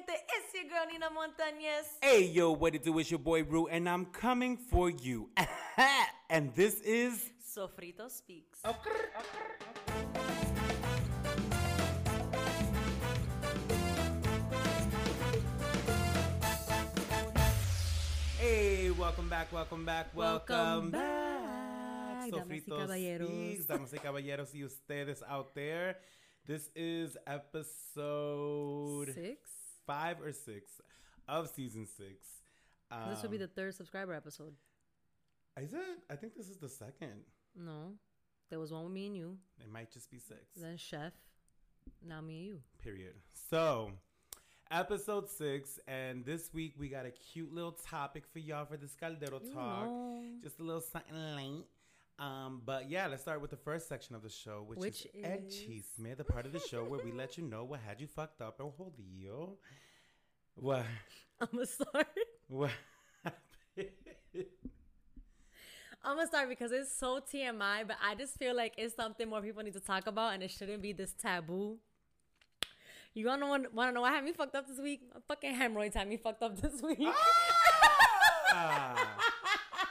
gente? It's your girl Nina Montañez. Hey, yo, what it do? It's your boy Rue, and I'm coming for you. and this is. Sofrito Speaks. Oh, hey, welcome back, welcome back, welcome, Welcome back, damas y Sofrito caballeros. Speaks, damas y caballeros, y ustedes out there. This is episode Six? Five or six of season six. Um, this will be the third subscriber episode. Is it? I think this is the second. No. There was one with me and you, It might just be six. then Chef, now me and you. Period. So, episode six, and this week we got a cute little topic for y'all for this Caldero You talk. know. Just a little something light. Um, but yeah, let's start with the first section of the show, which, Which is is- Chisme, the part of the show where we let you know what had you fucked up or jodido. What? I'm start. What? I'm gonna start because it's so TMI, but I just feel like it's something more people need to talk about, and it shouldn't be this taboo. You wanna want to know what had me fucked up this week? My fucking hemorrhoids had me fucked up this week. Ah!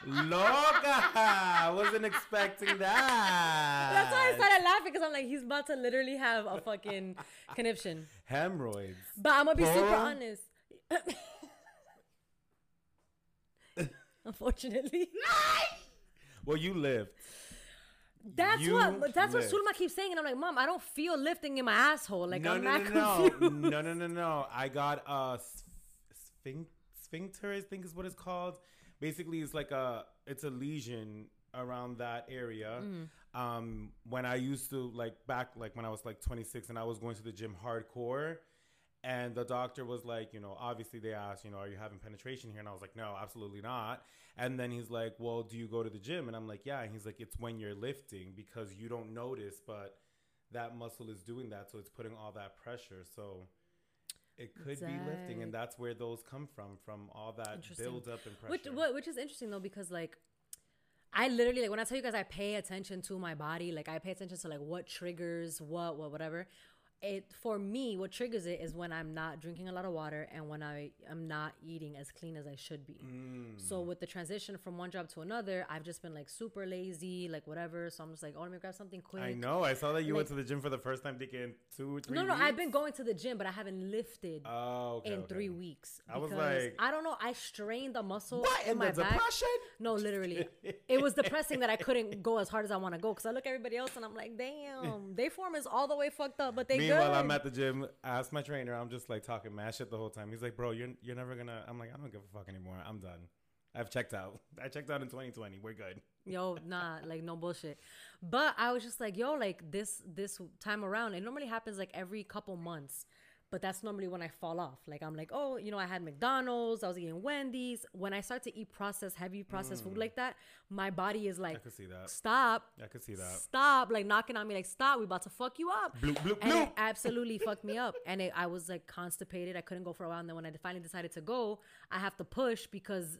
Loca! I wasn't expecting that. That's why I started laughing because I'm like, he's about to literally have a fucking conniption. Hemorrhoids. But I'm gonna be super honest. Unfortunately, Well, you lived. that's You what that's what lived. Sulma keeps saying, and I'm like, Mom, I don't feel lifting in my asshole. Like no, I'm no, not no, no, confused. no, no, no, no. I got a sphinx, sphincter, I think is what it's called. Basically, it's like a it's a lesion around that area. Mm-hmm. Um, when I used to like back like when I was like 26 and I was going to the gym hardcore. And the doctor was like, you know, obviously they asked, you know, are you having penetration here? And I was like, no, absolutely not. And then he's like, well, do you go to the gym? And I'm like, yeah. And he's like, it's when you're lifting because you don't notice, but that muscle is doing that. So it's putting all that pressure. So it could be lifting. And that's where those come from, from all that build up and pressure. Which which is interesting though because like I literally like when I tell you guys I pay attention to my body, like I pay attention to like what triggers what, what whatever. It for me, what triggers it is when I'm not drinking a lot of water and when I am not eating as clean as I should be. Mm. So with the transition from one job to another, I've just been like super lazy, like whatever. So I'm just like, oh, let me grab something quick. I know. I saw that you went to the gym for the first time thinking two, three No, no, weeks. I've been going to the gym, but I haven't lifted Oh, okay, in okay. three weeks. I was like- I don't know. I strained the muscle What, in in my the back. depression? No, literally, it was depressing that I couldn't go as hard as I want to go because I look at everybody else and I'm like, damn, they form is all the way fucked up, but they Meanwhile. I'm at the gym. I asked my trainer. I'm just like talking mad shit the whole time. He's like, "Bro, you're you're never gonna." I'm like, "I don't give a fuck anymore. I'm done. I've checked out. I checked out in 2020. We're good." yo, nah, like no bullshit. But I was just like, yo, like this this time around, it normally happens like every couple months. But that's normally when I fall off. Like I'm like, oh, you know, I had McDonald's, I was eating Wendy's. When I start to eat processed, heavy processed food like that, my body is like, Mm. I could see that. stop, I could see that. stop, like knocking on me, like stop, we about to fuck you up. Bloop, bloop, and bloop. it absolutely fucked me up. And it, I was like constipated. I couldn't go for a while. And then when I finally decided to go, I have to push because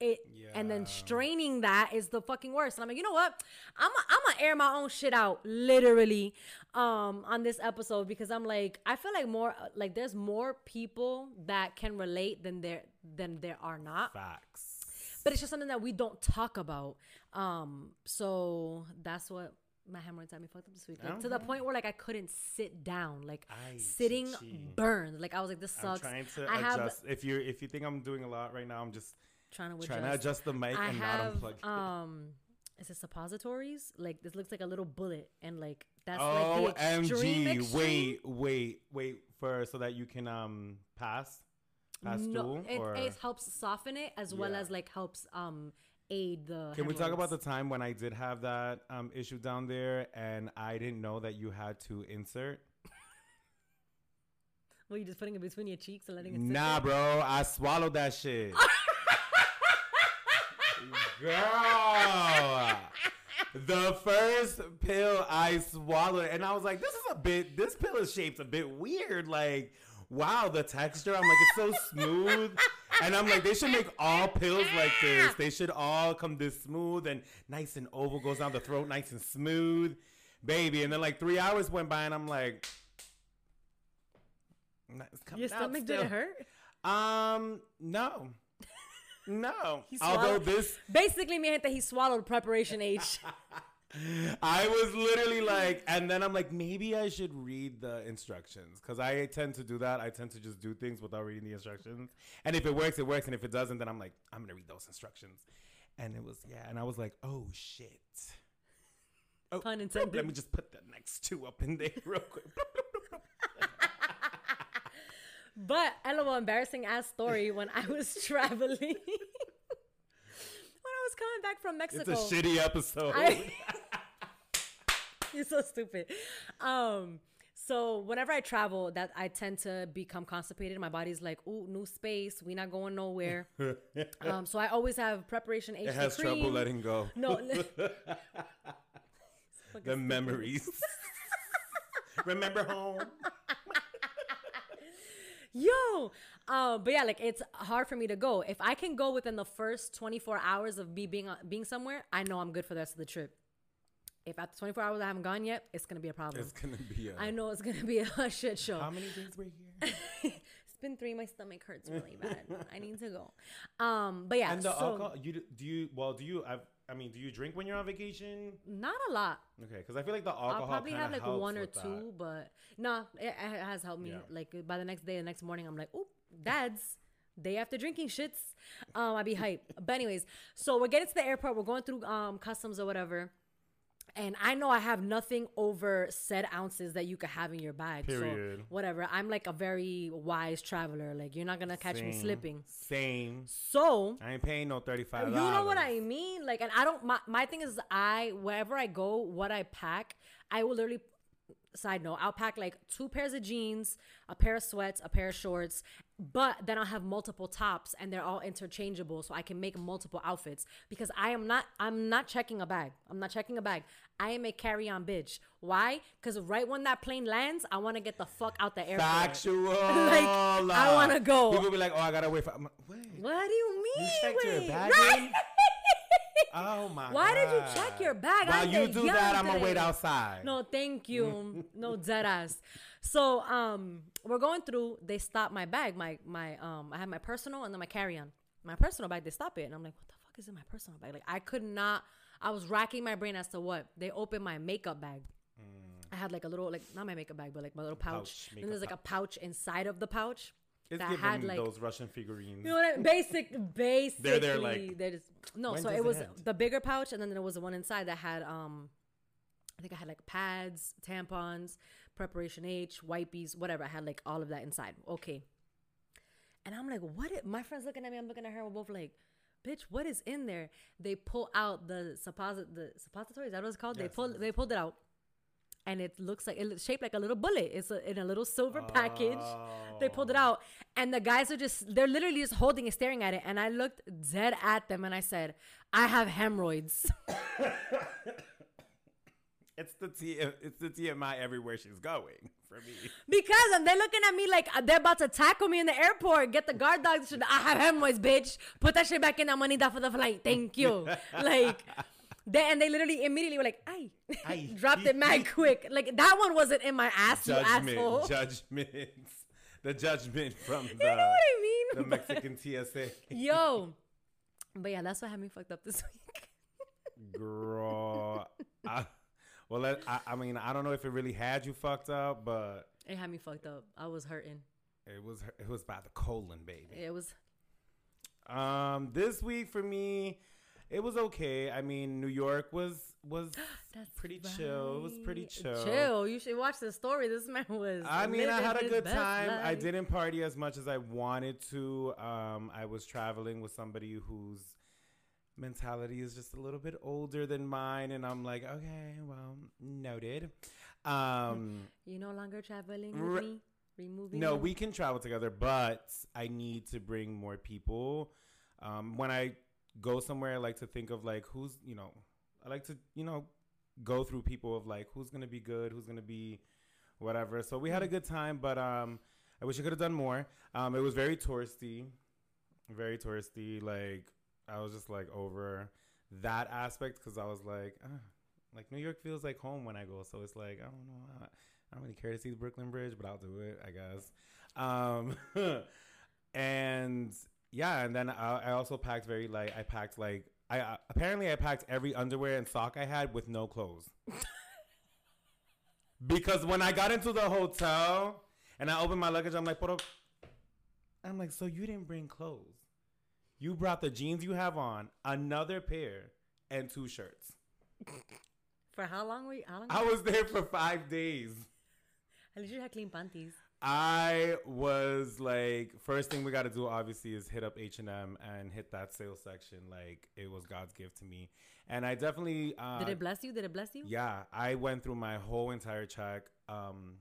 it and then straining that is the fucking worst. And I'm like, you know what? I'm I'm gonna air my own shit out literally um on this episode because I'm like I feel like more like there's more people that can relate than there than there are not Facts. but it's just something that we don't talk about. Um, so that's what my hemorrhoids had me fucked up this week. Like, to the point where like I couldn't sit down. Like Ay, sitting chichi. burned. Like I was like, this I'm sucks. trying to I have adjust. If you if you think I'm doing a lot right now, I'm just trying to adjust. trying to adjust the mic I and have not unplug. it. um, is it suppositories? Like this looks like a little bullet, and like that's like the extreme. OMG! extreme. Wait, wait, wait for so that you can um pass pass No, stool it, or. it helps soften it as well Yeah. as like helps um aid the. Can we talk about the time when I did have that um, issue down there and I didn't know that you had to insert? Well, you're just putting it between your cheeks and letting it. sit Nah, there? bro, I swallowed that shit. Girl, the first pill I swallowed, and I was like, "This is a bit. This pill is shaped a bit weird. Like, wow, the texture. I'm like, it's so smooth." And I'm like, they should make all pills like this. They should all come this smooth and nice and oval, goes down the throat, nice and smooth, baby. And then like three hours went by, and I'm like, it's coming Your stomach still. didn't hurt. Um, no, no. He Although this, Basically, mi gente, he swallowed preparation H. I was literally like, and then I'm like, maybe I should read the instructions because I tend to do that. I tend to just do things without reading the instructions, and if it works, it works, and if it doesn't, then I'm like, I'm gonna read those instructions. And it was yeah, and I was like, oh shit. Oh, Pun intended. Let me just put the next two up in there real quick. But a little embarrassing ass story when I was traveling. when I was coming back from Mexico. It's a shitty episode. I- You're so stupid. Um, so whenever I travel, that I tend to become constipated. My body's like, "Ooh, new space. We not going nowhere." um, so I always have preparation H. it has cream. trouble letting go. No, the memories. Remember home? Yo. Um, but yeah, like it's hard for me to go. If I can go within the first 24 hours of me being being somewhere, I know I'm good for the rest of the trip. If after 24 hours I haven't gone yet, it's gonna be a problem. It's gonna be. A, I know it's gonna be a shit show. How many days were here? it's been three. My stomach hurts really bad. I need to go. Um, but yeah, And the so alcohol, you do you? Well, do you? I've, I mean, do you drink when you're on vacation? not a lot. Okay, because I feel like the alcohol. I'll probably have like one or two, but nah, it, it has helped me. Yeah. Like by the next day, the next morning, I'm like, oop, dad's day after drinking shits. Um, I'd be hype. but anyways, so we're getting to the airport. We're going through um customs or whatever. And I know I have nothing over said ounces that you could have in your bag. Period. So whatever. I'm like a very wise traveler. Like you're not gonna catch me slipping. Same. So I ain't paying no thirty five. you know what I mean? Like, and I don't. My, my thing is, I wherever I go, what I pack, I will literally. Side note: I'll pack like two pairs of jeans, a pair of sweats, a pair of shorts, but then I'll have multiple tops, and they're all interchangeable, so I can make multiple outfits. Because I am not, I'm not checking a bag. I'm not checking a bag. I am a carry-on bitch. Why? Because right when that plane lands, I want to get the fuck out the airport. Factual. Like, I wanna go. People be like, "Oh, I gotta wait for." I'm like, wait. What do you mean? You checked your bag Right? Oh my Why did you check your bag? While I'm you do that, I'm gonna wait outside. No, thank you. Mm. no dead ass. So um we're going through, they stop my bag. My my um I have my personal and then my carry-on. My personal bag, they stop it. And I'm like, what the fuck is in my personal bag? Like I could not I was racking my brain as to what. They opened my makeup bag. I had like a little like not my makeup bag, but like my little pouch. Mm. Pouch, and there's like a pouch inside of the pouch. It's that giving had, like- those Russian figurines. You know what I mean? Basic basically there, like, they're just no, so it it was end? the bigger pouch and then there was the one inside that had um I think I had like pads, tampons, preparation H, wipies, whatever. I had like all of that inside. Okay. And I'm like, what? i- My friend's looking at me. I'm looking at her. We're both like, bitch, what is in there? They pull out the supposit the suppository. Is that what it's called? They Yes, pull. They pulled it out, and it looks like it's shaped like a little bullet. It's a, in a little silver package. They pulled it Oh. out, and the guys are just they're literally just holding and staring at it. And I looked dead at them, and I said, I have hemorrhoids. It's the T. It's the TMI everywhere she's going for me. Because and they're looking at me like uh, they're about to tackle me in the airport. Get the guard dogs. Shit. I have hemorrhoids, bitch. Put that shit back in that money down for the flight. Thank you. like, they and they literally immediately were like, Ay. dropped it mad quick. Like that one wasn't in my ass, you Judgment, asshole. judgments, the judgment from the you know what I mean? the Mexican TSA. Yo, but yeah, that's what had me fucked up this week. Girl, I, well, I, I mean, I don't know if it really had you fucked up, but It had me fucked up. I was hurting. it was it was by the colon, baby. It was Um, this week for me, it was okay. I mean, New York was was pretty chill. It was pretty chill. Chill. You should watch the story. This man was. I mean, I had a good time. I didn't party as much as I wanted to. Um, I was traveling with somebody whose mentality is just a little bit older than mine, and I'm like, okay, well, noted. Um, You no longer traveling with Re- me. Removing. no, you? we can travel together, but I need to bring more people. Um, when I go somewhere, I like to think of like who's, you know, I like to, you know, go through people of like who's gonna be good, who's gonna be whatever. So we had a good time, but um, I wish I could have done more. Um, it was very touristy, very touristy. Like I was just like over that aspect because I was like, ah, like New York feels like home when I go. So it's like I don't know. I, I don't really care to see the Brooklyn Bridge, but I'll do it, I guess. Um, and yeah, and then I, I also packed very light. I packed like I uh, apparently I packed every underwear and sock I had with no clothes. because when I got into the hotel and I opened my luggage, I'm like, "Put I'm like, so you didn't bring clothes? You brought the jeans you have on, another pair, and two shirts. For how long were you? How long? I was there for five days. At least you had clean panties. I was like, first thing we got to do, obviously, is hit up H and M and hit that sales section. Like it was God's gift to me, and I definitely uh, Did it bless you? Did it bless you? Yeah, I went through my whole entire check. Um,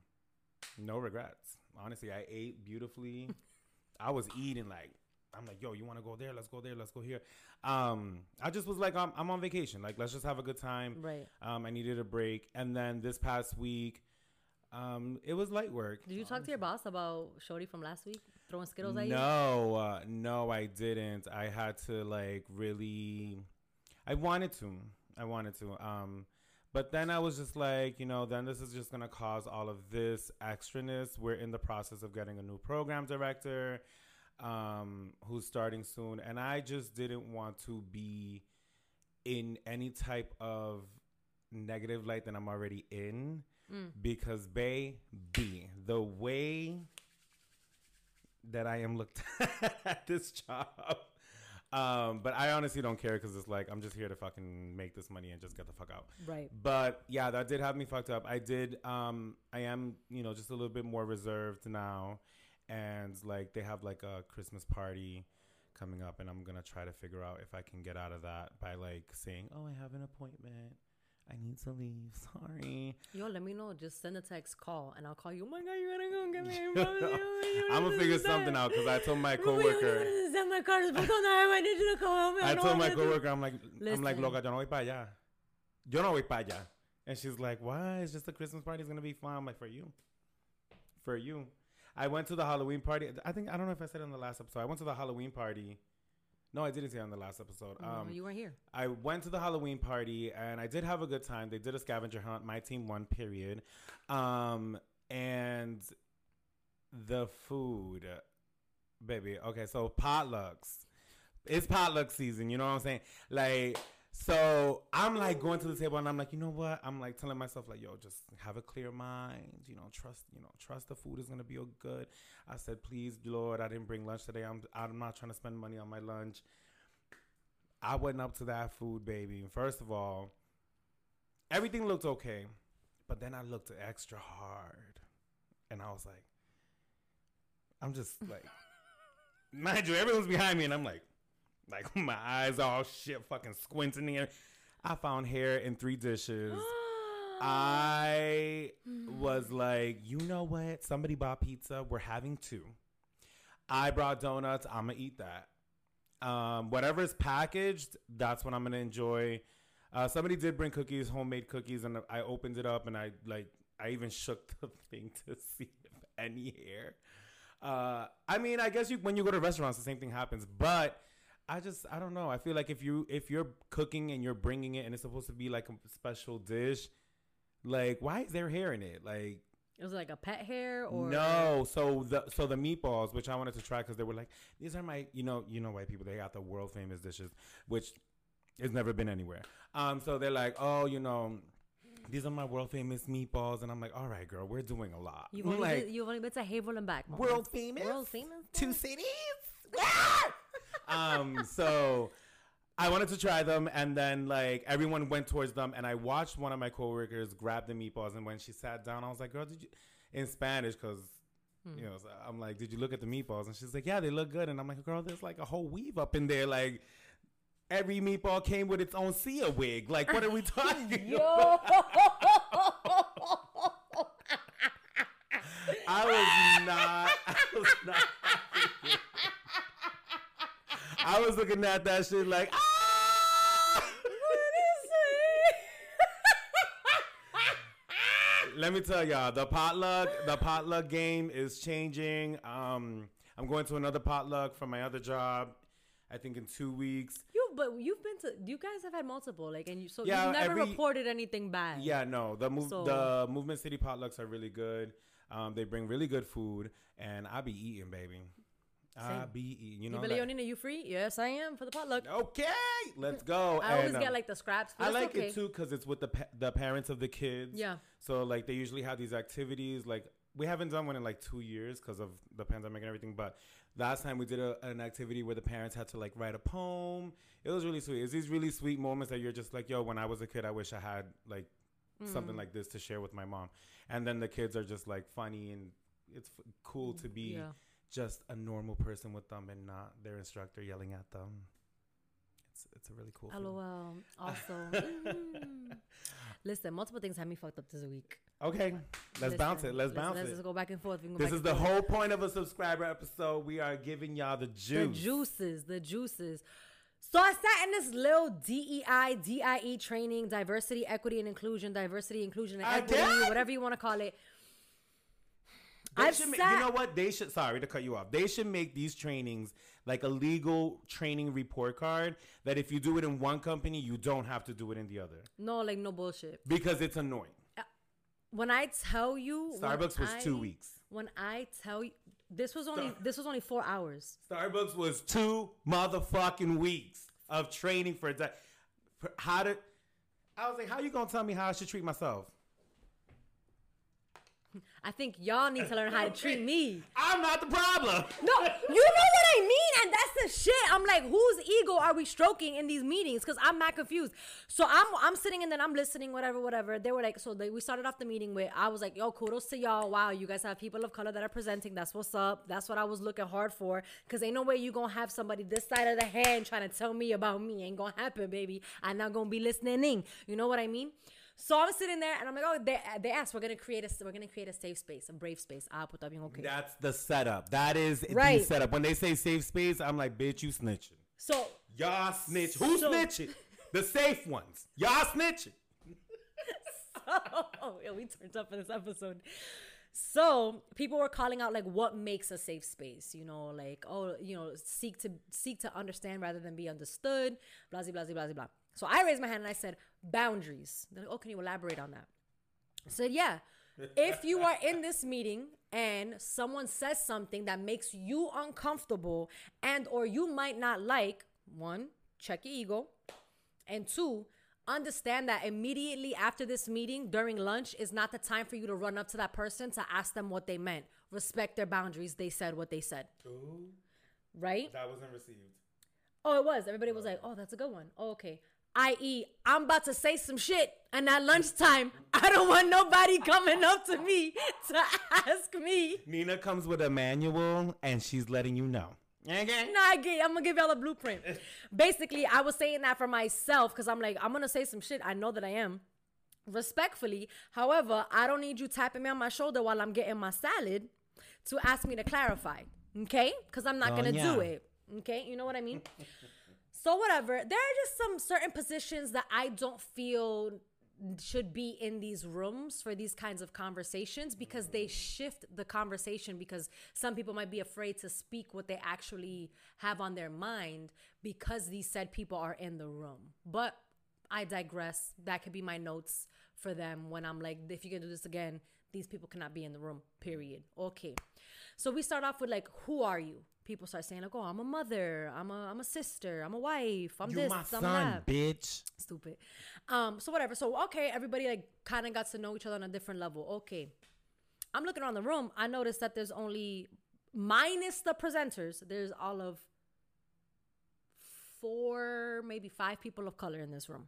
no regrets. Honestly, I ate beautifully. I was eating like I'm like, yo, you want to go there? Let's go there. Let's go here. Um, I just was like, I'm, I'm on vacation. Like, let's just have a good time. Right. Um, I needed a break, and then this past week, um, it was light work. Did you talk to your boss about Shorty from last week throwing Skittles at you? No, uh, no, I didn't. I had to like really. I wanted to. I wanted to. Um, but then I was just like, you know, then this is just gonna cause all of this extraness. We're in the process of getting a new program director, um, who's starting soon, and I just didn't want to be in any type of negative light that I'm already in Mm. because baby, the way that I am looked at this job. Um, but I honestly don't care because it's like I'm just here to fucking make this money and just get the fuck out. Right. But yeah, that did have me fucked up. I did. Um, I am, you know, just a little bit more reserved now, and like they have like a Christmas party coming up, and I'm gonna try to figure out if I can get out of that by like saying, "Oh, I have an appointment. I need to leave. Sorry." Yo, let me know. Just send a text, call, and I'll call you. Oh my god, you gotta go get me. I'm gonna figure something out because I told my coworker. Send my card. I need you to call me. I told my coworker, I'm like, I'm like, Listen. loca, yo no voy para allá. Yo no voy para allá. And she's like, why? It's just a Christmas party. It's gonna be fun. I'm like, for you, for you. I went to the Halloween party. I think I don't know if I said it on the last episode. I went to the Halloween party. No, I didn't say it on the last episode. No, Um, you weren't here. I went to the Halloween party and I did have a good time. They did a scavenger hunt. My team won, period. Um, and the food, baby. Okay, so potlucks. It's potluck season. You know what I'm saying? Like, so I'm like going to the table and I'm like, you know what? I'm like telling myself like, yo, just have a clear mind. You know, trust. You know, trust the food is gonna be all good. I said, please, Lord, I didn't bring lunch today. I'm I'm not trying to spend money on my lunch. I went up to that food, baby. First of all, everything looked okay, but then I looked extra hard, and I was like, I'm just like, mind you, everyone's behind me, and I'm like, like my eyes all shit, fucking squinting here. I found hair in three dishes. I was like, you know what? Somebody bought pizza. We're having two. I brought donuts. I'm gonna eat that. Um, whatever is packaged, that's what I'm gonna enjoy. Uh, somebody did bring cookies, homemade cookies, and I opened it up and I like I even shook the thing to see if any hair. Uh, I mean, I guess you when you go to restaurants, the same thing happens, but. I just I don't know. I feel like if you if you're cooking and you're bringing it and it's supposed to be like a special dish, like why is there hair in it? Like It was like a pet hair or no, so the so the meatballs, which I wanted to try because they were like, these are my, you know, you know, white people. They got the world famous dishes, which has never been anywhere. Um, so they're like, oh, you know, these are my world famous meatballs, and I'm like, all right, girl, we're doing a lot. You've only, like been, you've only been to Haverhill and back. Mama. world famous, World famous. two cities. Um, so I wanted to try them, and then like everyone went towards them, and I watched one of my coworkers grab the meatballs, and when she sat down, I was like, "Girl, did you?" In Spanish, because Hmm. you know, so I'm like, "Did you look at the meatballs?" And she's like, "Yeah, they look good." And I'm like, "Girl, there's like a whole weave up in there, like." Every meatball came with its own Sia wig. Like, what are we talking Yo. I was not. I was not. I was looking at that shit like, ah! What is Let me tell y'all, the potluck, the potluck game is changing. Um, I'm going to another potluck from my other job. I think in two weeks. You, but you've been to. You guys have had multiple, like, and you. So Yeah, you've never every- reported anything bad. Yeah, no, the move So- the Movement City potlucks are really good. Um, they bring really good food, and I be eating, baby. I be. You know. You like- Leonina, you free? Yes, I am for the potluck. okay, let's go. I always And, get um, like the scraps. I like okay. it too because it's with the pa- the parents of the kids. Yeah. So like they usually have these activities. Like we haven't done one in like two years because of the pandemic and everything. But last time we did a, an activity where the parents had to like write a poem. It was really sweet. It's these really sweet moments that you're just like, yo, when I was a kid, I wish I had like Mm. something like this to share with my mom. And then the kids are just like funny and it's f- cool to be Yeah. Just a normal person with them and not their instructor yelling at them. It's it's a really cool. LOL. Also, mm. listen, multiple things had me fucked up this week. Okay, let's bounce it. Let's bounce it. let's it. just go back and forth. We can go This is the forth. whole point of a subscriber episode. We are giving y'all the juice. The juices, the juices. So I sat in this little E DEI, DIE training, diversity, equity, and inclusion, diversity, inclusion, and equity, whatever you want to call it. I've should ma- sat- you know what? They should. Sorry to cut you off. They should make these trainings like a legal training report card. That if you do it in one company, you don't have to do it in the other No, like no bullshit. because it's annoying. Uh, when I tell you, Starbucks was two weeks. When I tell you, this was only Star- this was only four hours. Starbucks was two motherfucking weeks of training for that. For how to? I was like, how you gonna tell me how I should treat myself? I think y'all need to learn how to treat me. I'm not the problem. No, you know what I mean, and that's the shit. I'm like, whose ego are we stroking in these meetings? Because I'm not confused. So I'm I'm sitting and then I'm listening, whatever, whatever. They were like, so they, we started off the meeting with I was like, yo, kudos to y'all. Wow, you guys have people of color that are presenting. That's what's up. That's what I was looking hard for. Because ain't no way you gonna have somebody this side of the hand trying to tell me about me. Ain't gonna happen, baby. I'm not gonna be listening. You know what I mean? So I'm sitting there and I'm like, oh, they, they asked, we're gonna create a we're gonna create a safe space, a brave space. Ah, put up okay. That's the setup. That is Right. the setup. When they say safe space, I'm like, bitch, you snitching. So Y'all snitch. Who So- snitching? The safe ones. Y'all snitching. oh, yeah, we turned up for this episode. So people were calling out like what makes a safe space, you know, like oh, you know, seek to seek to understand rather than be understood, blah blah blah blah blah. So I raised my hand and I said boundaries. They're like, oh, can you elaborate on that? I said, yeah. if you are in this meeting and someone says something that makes you uncomfortable and or you might not like, one, check your ego, and two, understand that immediately after this meeting during lunch is not the time for you to run up to that person to ask them what they meant. Respect their boundaries. They said what they said. Right? That wasn't received. Oh, it was. Everybody was like, oh, that's a good one. Oh, okay. I.e., I'm about to say some shit, and at lunchtime, I don't want nobody coming up to me to ask me. Nina comes with a manual and she's letting you know. Okay. No, I get. I'm gonna give y'all a blueprint. Basically, I was saying that for myself because I'm like, I'm gonna say some shit. I know that I am. Respectfully, however, I don't need you tapping me on my shoulder while I'm getting my salad to ask me to clarify. Okay? Because I'm not Oh, gonna yeah. do it. Okay? You know what I mean? So whatever. There are just some certain positions that I don't feel should be in these rooms for these kinds of conversations because they shift the conversation because some people might be afraid to speak what they actually have on their mind because these said people are in the room. But I digress. That could be my notes for them when I'm like, if you can do this again, these people cannot be in the room, period. Okay. So we start off with like, who are you? People start saying like, oh, I'm a mother, I'm a, I'm a sister, I'm a wife, I'm You this, my I'm son, that bitch. stupid. Um, so whatever. So okay, everybody like kind of got to know each other on a different level. Okay. I'm looking around the room. I noticed that there's only minus the presenters, there's all of four, maybe five people of color in this room.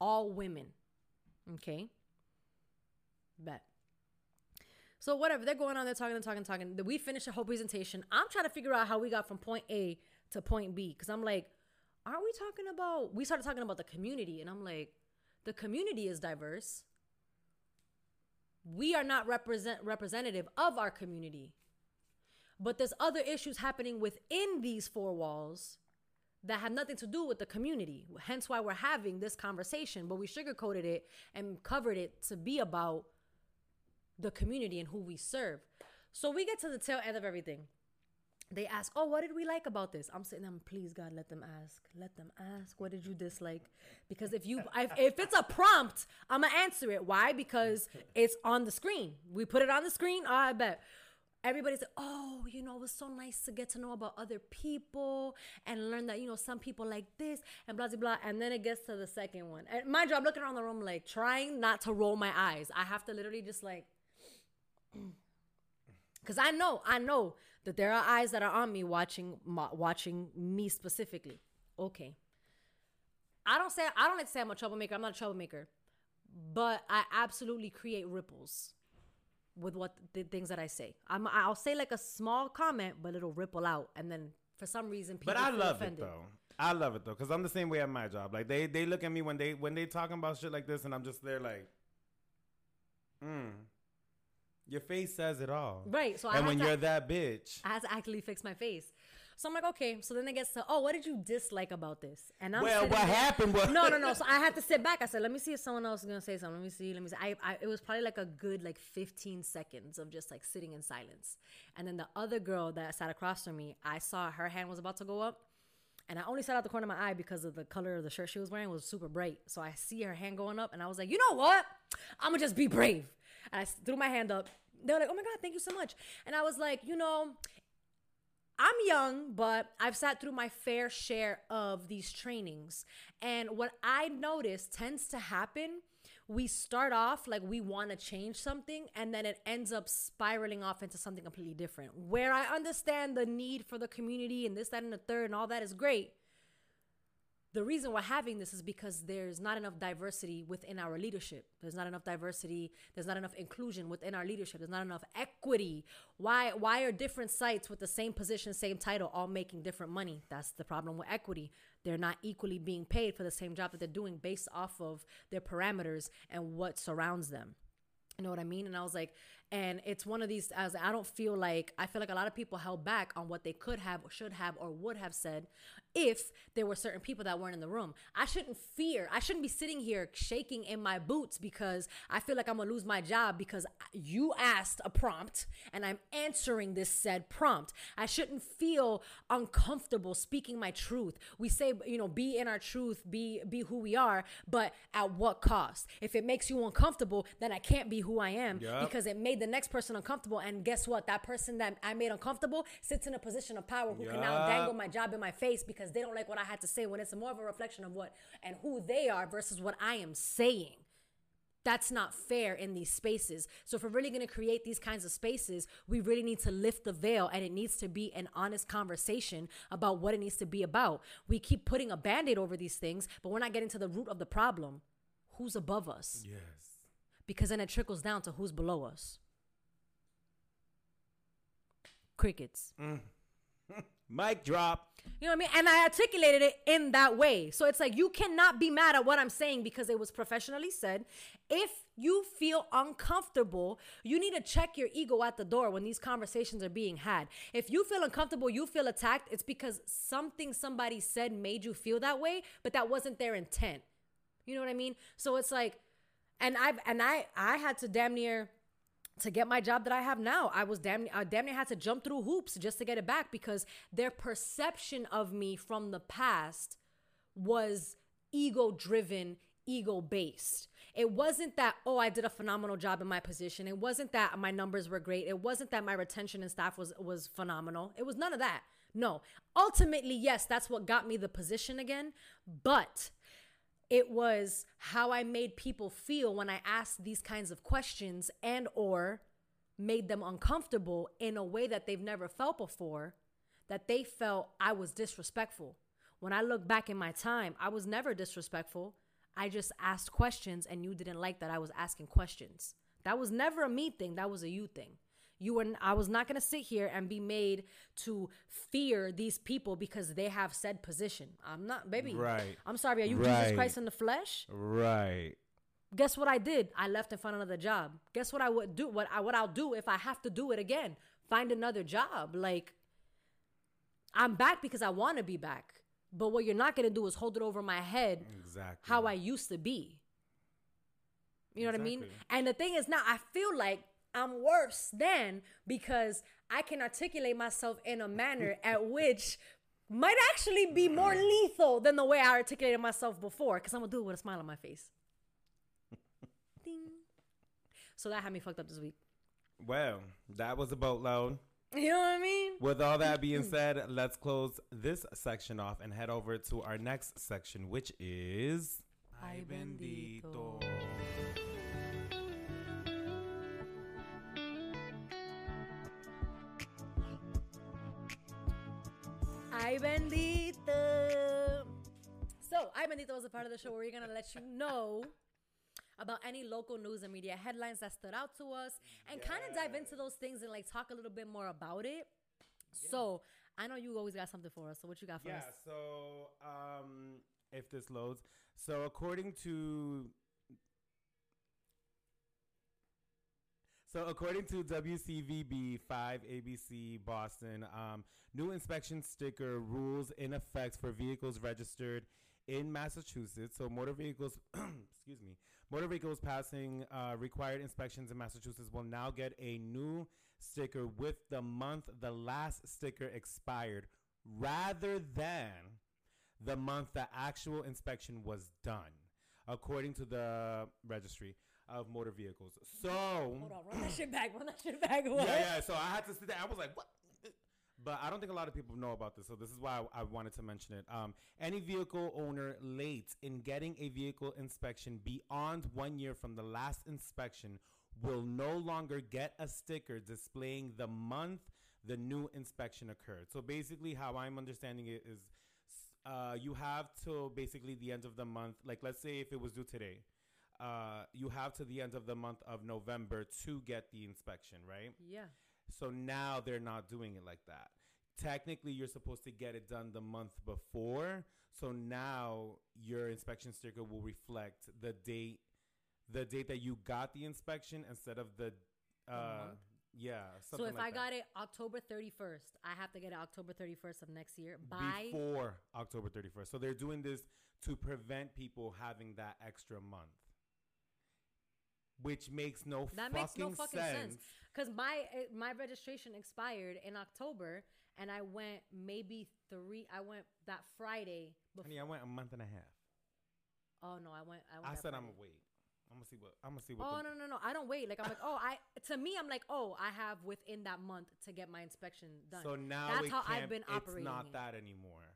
All women. Okay. Bet. So whatever, they're going on, they're talking, they're talking, talking. We finish the whole presentation. I'm trying to figure out how we got from point A to point B. Cause I'm like, aren't we talking about we started talking about the community, and I'm like, the community is diverse. We are not represent representative of our community. But there's other issues happening within these four walls that have nothing to do with the community. Hence why we're having this conversation, but we sugarcoated it and covered it to be about the community and who we serve. So we get to the tail end of everything. they ask, "Oh, what did we like about this?" I'm saying, "Them, please, God, let them ask. Let them ask. What did you dislike?" Because if you, if, if it's a prompt, I'm gonna answer it. Why? Because it's on the screen. We put it on the screen. Oh, I bet. Everybody's like, oh, you know, it was so nice to get to know about other people and learn that, you know, some people like this and blah, blah, blah. And then it gets to the second one. And mind you, I'm looking around the room, like, trying not to roll my eyes. I have to literally just, like, because I know, I know that there are eyes that are on me watching, watching me specifically. Okay. I don't say I don't like to say I'm a troublemaker. I'm not a troublemaker, but I absolutely create ripples with what the things that I say. I'm I'll say like a small comment, but it'll ripple out, and then for some reason people. But I love offended. it though. I love it though, cause I'm the same way at my job. Like they they look at me when they when they talking about shit like this, and I'm just there like, hmm. Your face says it all. Right. So and when to, you're that bitch, I had to actually fix my face. So I'm like, okay. So then it gets to, oh, what did you dislike about this? And I'm well, what there. happened was no, no, no. So I had to sit back. I said, let me see if someone else is gonna say something. Let me see. Let me see. I, I, it was probably like a good like 15 seconds of just like sitting in silence. And then the other girl that sat across from me, I saw her hand was about to go up. And I only saw out the corner of my eye because of the color of the shirt she was wearing was super bright. So I see her hand going up, and I was like, you know what? I'm gonna just be brave. And I threw my hand up. They were like, oh my God, thank you so much. And I was like, you know, I'm young, but I've sat through my fair share of these trainings. And what I notice tends to happen, we start off like we want to change something, and then it ends up spiraling off into something completely different. Where I understand the need for the community and this, that, and the third, and all that is great the reason we're having this is because there's not enough diversity within our leadership. There's not enough diversity. There's not enough inclusion within our leadership. There's not enough equity. Why why are different sites with the same position, same title, all making different money? That's the problem with equity. They're not equally being paid for the same job that they're doing based off of their parameters and what surrounds them. You know what I mean? And I was like, and it's one of these as I don't feel like I feel like a lot of people held back on what they could have or should have or would have said if there were certain people that weren't in the room. I shouldn't fear. I shouldn't be sitting here shaking in my boots because I feel like I'm gonna lose my job because you asked a prompt and I'm answering this said prompt. I shouldn't feel uncomfortable speaking my truth. We say, you know, be in our truth, be be who we are, but at what cost? If it makes you uncomfortable, then I can't be who I am yep. because it made the next person uncomfortable. And guess what? That person that I made uncomfortable sits in a position of power who yep. can now dangle my job in my face because because they don't like what I had to say when it's more of a reflection of what and who they are versus what I am saying. That's not fair in these spaces. So, if we're really going to create these kinds of spaces, we really need to lift the veil and it needs to be an honest conversation about what it needs to be about. We keep putting a band aid over these things, but we're not getting to the root of the problem. Who's above us? Yes. Because then it trickles down to who's below us. Crickets. Mm. Mic drop. You know what I mean? And I articulated it in that way. So it's like you cannot be mad at what I'm saying because it was professionally said. If you feel uncomfortable, you need to check your ego at the door when these conversations are being had. If you feel uncomfortable, you feel attacked, it's because something somebody said made you feel that way, but that wasn't their intent. You know what I mean? So it's like and I've and I I had to damn near to get my job that I have now. I was damn, I damn near had to jump through hoops just to get it back because their perception of me from the past was ego driven, ego based. It wasn't that, oh, I did a phenomenal job in my position. It wasn't that my numbers were great. It wasn't that my retention and staff was was phenomenal. It was none of that. No. Ultimately, yes, that's what got me the position again, but it was how i made people feel when i asked these kinds of questions and or made them uncomfortable in a way that they've never felt before that they felt i was disrespectful. When i look back in my time i was never disrespectful. I just asked questions and you didn't like that i was asking questions. That was never a me thing. That was a you thing you were I was not going to sit here and be made to fear these people because they have said position. I'm not, baby. Right. I'm sorry. Are you right. Jesus Christ in the flesh? Right. Guess what I did? I left and found another job. Guess what I would do? What I what I'll do if I have to do it again? Find another job. Like I'm back because I want to be back. But what you're not gonna do is hold it over my head exactly how I used to be. You know exactly. what I mean? And the thing is now I feel like I'm worse than because I can articulate myself in a manner at which might actually be more lethal than the way I articulated myself before. Because I'm gonna do it with a smile on my face. Ding. So that had me fucked up this week. Well, that was a boatload. You know what I mean? With all that being said, let's close this section off and head over to our next section, which is. Ay, bendito. Ay bendito. So, Ay bendito was a part of the show where we're gonna let you know about any local news and media headlines that stood out to us and kind of dive into those things and like talk a little bit more about it. So, I know you always got something for us. So, what you got for Yeah, us? so um, if this loads. So, according to. So, according to WCVB 5 ABC Boston, um, new inspection sticker rules in effect for vehicles registered in Massachusetts. So, motor vehicles, excuse me, motor vehicles passing uh, required inspections in Massachusetts will now get a new sticker with the month the last sticker expired rather than the month the actual inspection was done, according to the registry of motor vehicles. So, Hold on, run that shit back. Run that shit back. What? yeah, yeah. So I had to sit there. I was like, what? But I don't think a lot of people know about this. So this is why I, I wanted to mention it. Um, any vehicle owner late in getting a vehicle inspection beyond one year from the last inspection will no longer get a sticker displaying the month the new inspection occurred. So basically, how I'm understanding it is, uh, you have till basically the end of the month. Like, let's say if it was due today, uh, you have to the end of the month of November to get the inspection, right? Yeah. So now they're not doing it like that. Technically, you're supposed to get it done the month before. So now your inspection sticker will reflect the date, the date that you got the inspection instead of the, uh, month? yeah. So if like I that. got it October 31st, I have to get it October 31st of next year by before October 31st. So they're doing this to prevent people having that extra month. Which makes no that fucking makes no fucking sense. Cuz my eh, my registration expired in October and I went maybe 3 I went that Friday before Honey, I went a month and a half. Oh no, I went I went I said I'm gonna wait. I'm gonna see what I'm gonna see what. Oh the, no no no! I don't wait. Like I'm like oh I to me I'm like oh I have within that month to get my inspection done. So now That's how I've been operating It's not it. that anymore.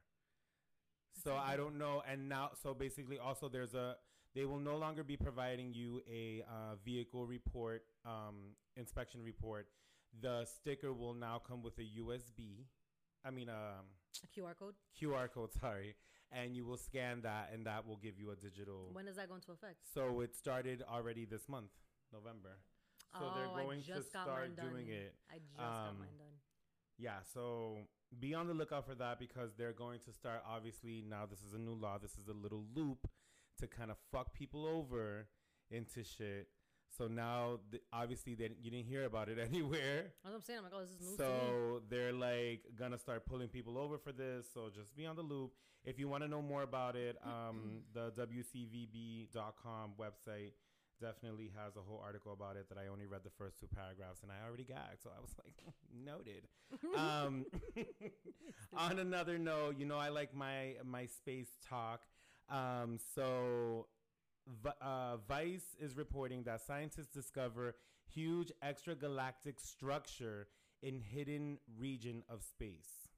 That's So I don't know. And now, so basically, also there's a. They will no longer be providing you a uh, vehicle report, um, inspection report. The sticker will now come with a USB. I mean, um, a QR code. QR code. Sorry, and you will scan that, and that will give you a digital. When is that going to affect? So it started already this month, November. So oh, they're going I to just got start doing it. I just got Um, mine done. Yeah, so be on the lookout for that because they're going to start. Obviously, now this is a new law. This is a little loop to kind of fuck people over into shit. So now, th- obviously, they, you didn't hear about it anywhere. That's what I'm saying. I'm like, oh, this is news. So they're like gonna start pulling people over for this. So just be on the loop. If you want to know more about it, um, the WCVB.com website definitely has a whole article about it that I only read the first two paragraphs and I already gagged. So I was like, noted. um, on another note, you know, I like my my space talk. Um, so uh, Vice is reporting that scientists discover huge extragalactic structure in hidden region of space,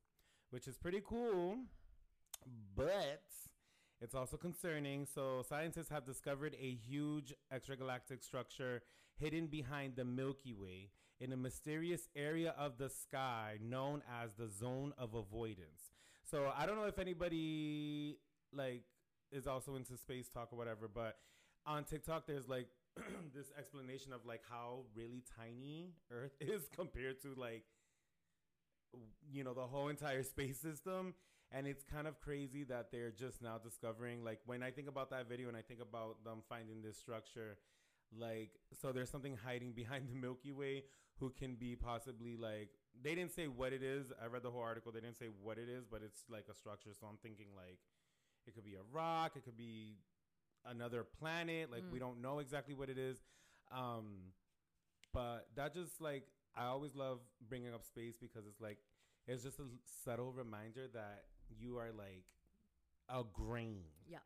which is pretty cool, but it's also concerning. So scientists have discovered a huge extragalactic structure hidden behind the Milky Way in a mysterious area of the sky known as the zone of avoidance. So I don't know if anybody like is also into space talk or whatever, but on TikTok there's like this explanation of like how really tiny Earth is compared to like you know the whole entire space system and it's kind of crazy that they're just now discovering like when I think about that video and I think about them finding this structure like so there's something hiding behind the Milky Way who can be possibly like they didn't say what it is. I read the whole article. They didn't say what it is, but it's like a structure. So I'm thinking like it could be a rock, it could be another planet. Like we Mm. don't know exactly what it is. Um, but that just like I always love bringing up space because it's like it's just a subtle reminder that you are like a grain Yeah.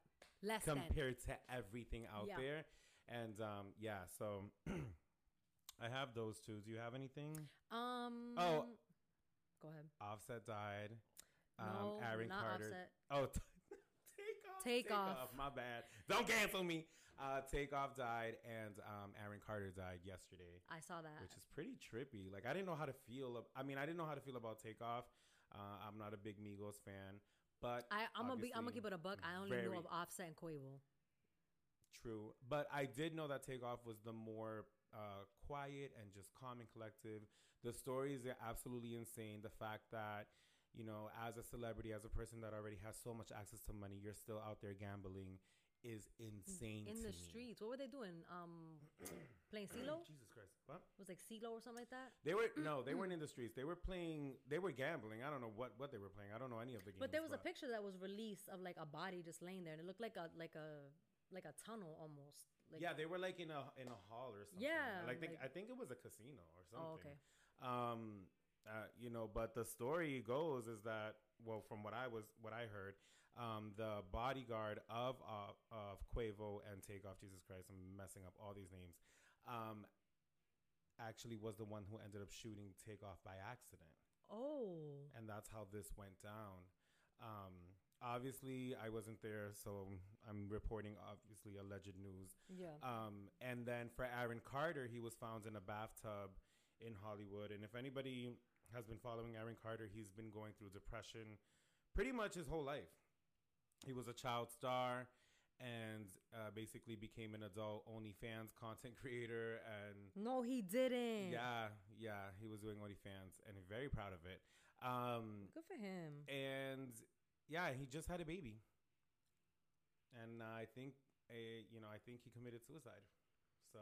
Less than. compared to everything out Yeah. there. And um, yeah, so I have those two. Do you have anything? Um. Oh. Go ahead. Offset died. Um, no, Aaron not Carter. Offset. Oh, take off. Off. My bad. Don't cancel me. Uh, Takeoff died, and um, Aaron Carter died yesterday, I saw that. which is pretty trippy. Like I didn't know how to feel. I mean, I didn't know how to feel about Takeoff. Uh, I'm not a big Migos fan, but I, I'm gonna be. I'm gonna keep it a buck. I only knew of Offset and Quavo. True, but I did know that Takeoff was the more uh, quiet and just calm and collective. The stories are absolutely insane. The fact that you know, as a celebrity, as a person that already has so much access to money, you're still out there gambling is insane. in the me. streets. What were they doing? Um, playing CeeLo? Jesus Christ! What? It was like CeeLo or something like that. They were no, they weren't in the streets. They were playing. They were gambling. I don't know what what they were playing. I don't know any of the games. But there was a picture that was released of like a body just laying there, and it looked like a like a like a tunnel almost. Like, yeah, they were like in a in a hall or something. Yeah, like, they, like- I think it was a casino or something. Oh, okay. Um, uh, you know, but the story goes is that well, from what I was what I heard, um, the bodyguard of uh, of Quavo and Takeoff, Jesus Christ, I'm messing up all these names. Um, actually was the one who ended up shooting Takeoff by accident Oh, and that's how this went down. Um, obviously, I wasn't there, so I'm reporting obviously alleged news. yeah. Um, and then for Aaron Carter, he was found in a bathtub in Hollywood. And if anybody has been following Aaron Carter, he's been going through depression pretty much his whole life. He was a child star and uh, basically became an adult OnlyFans content creator and no, he didn't. yeah, yeah, he was doing OnlyFans, and very proud of it. Um, Good for him. and yeah, he just had a baby, and uh, I think, uh, you know, I think he committed suicide. So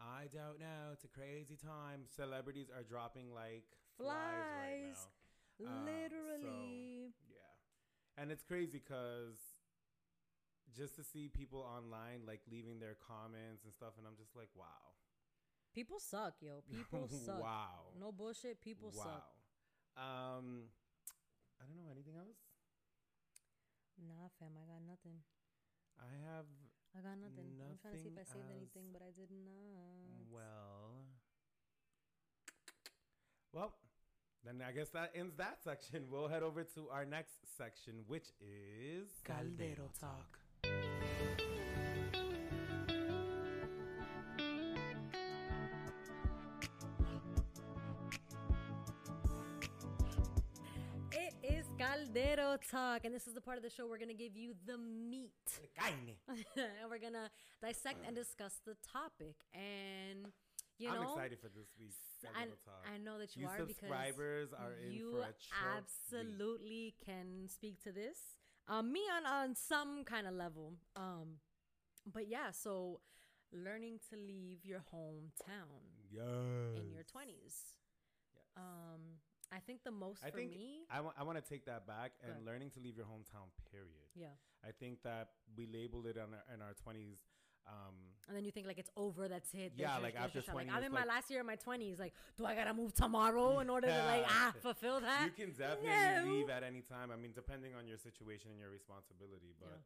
I don't know. It's a crazy time. Celebrities are dropping like flies, Flies. right now. Uh, Literally. so, yeah, and it's crazy because just to see people online like leaving their comments and stuff, and I'm just like, wow. People suck, yo. People suck. Wow. No bullshit. People wow. suck. Um, I don't know anything else. Nah, fam. I got nothing. I have I got nothing. I'm trying to see if I saved as anything, but I did not. well. Well, then I guess that ends that section. We'll head over to our next section, which is Caldero Talk. Is Talk, and this is the part of the show we're gonna give you the meat, and we're gonna dissect and discuss the topic. And you know, I'm excited for this week's I, Talk. I know that you, You are subscribers because are in you for a absolutely can speak to this. Um, me on on some kind of level. Um, but yeah, so learning to leave your hometown yes. in your twenties. Yes. Um, I think the most I for think me, I want I want to take that back and ahead. learning to leave your hometown. Period. yeah. I think that we labeled it in our, in our 20s. Um, And then you think like it's over. That's it. Yeah, like after your shot. Like 20, I'm in my last year of my twenties. Like, do I gotta move tomorrow in order to like ah fulfill that? you can definitely No. leave at any time. I mean, depending on your situation and your responsibility. But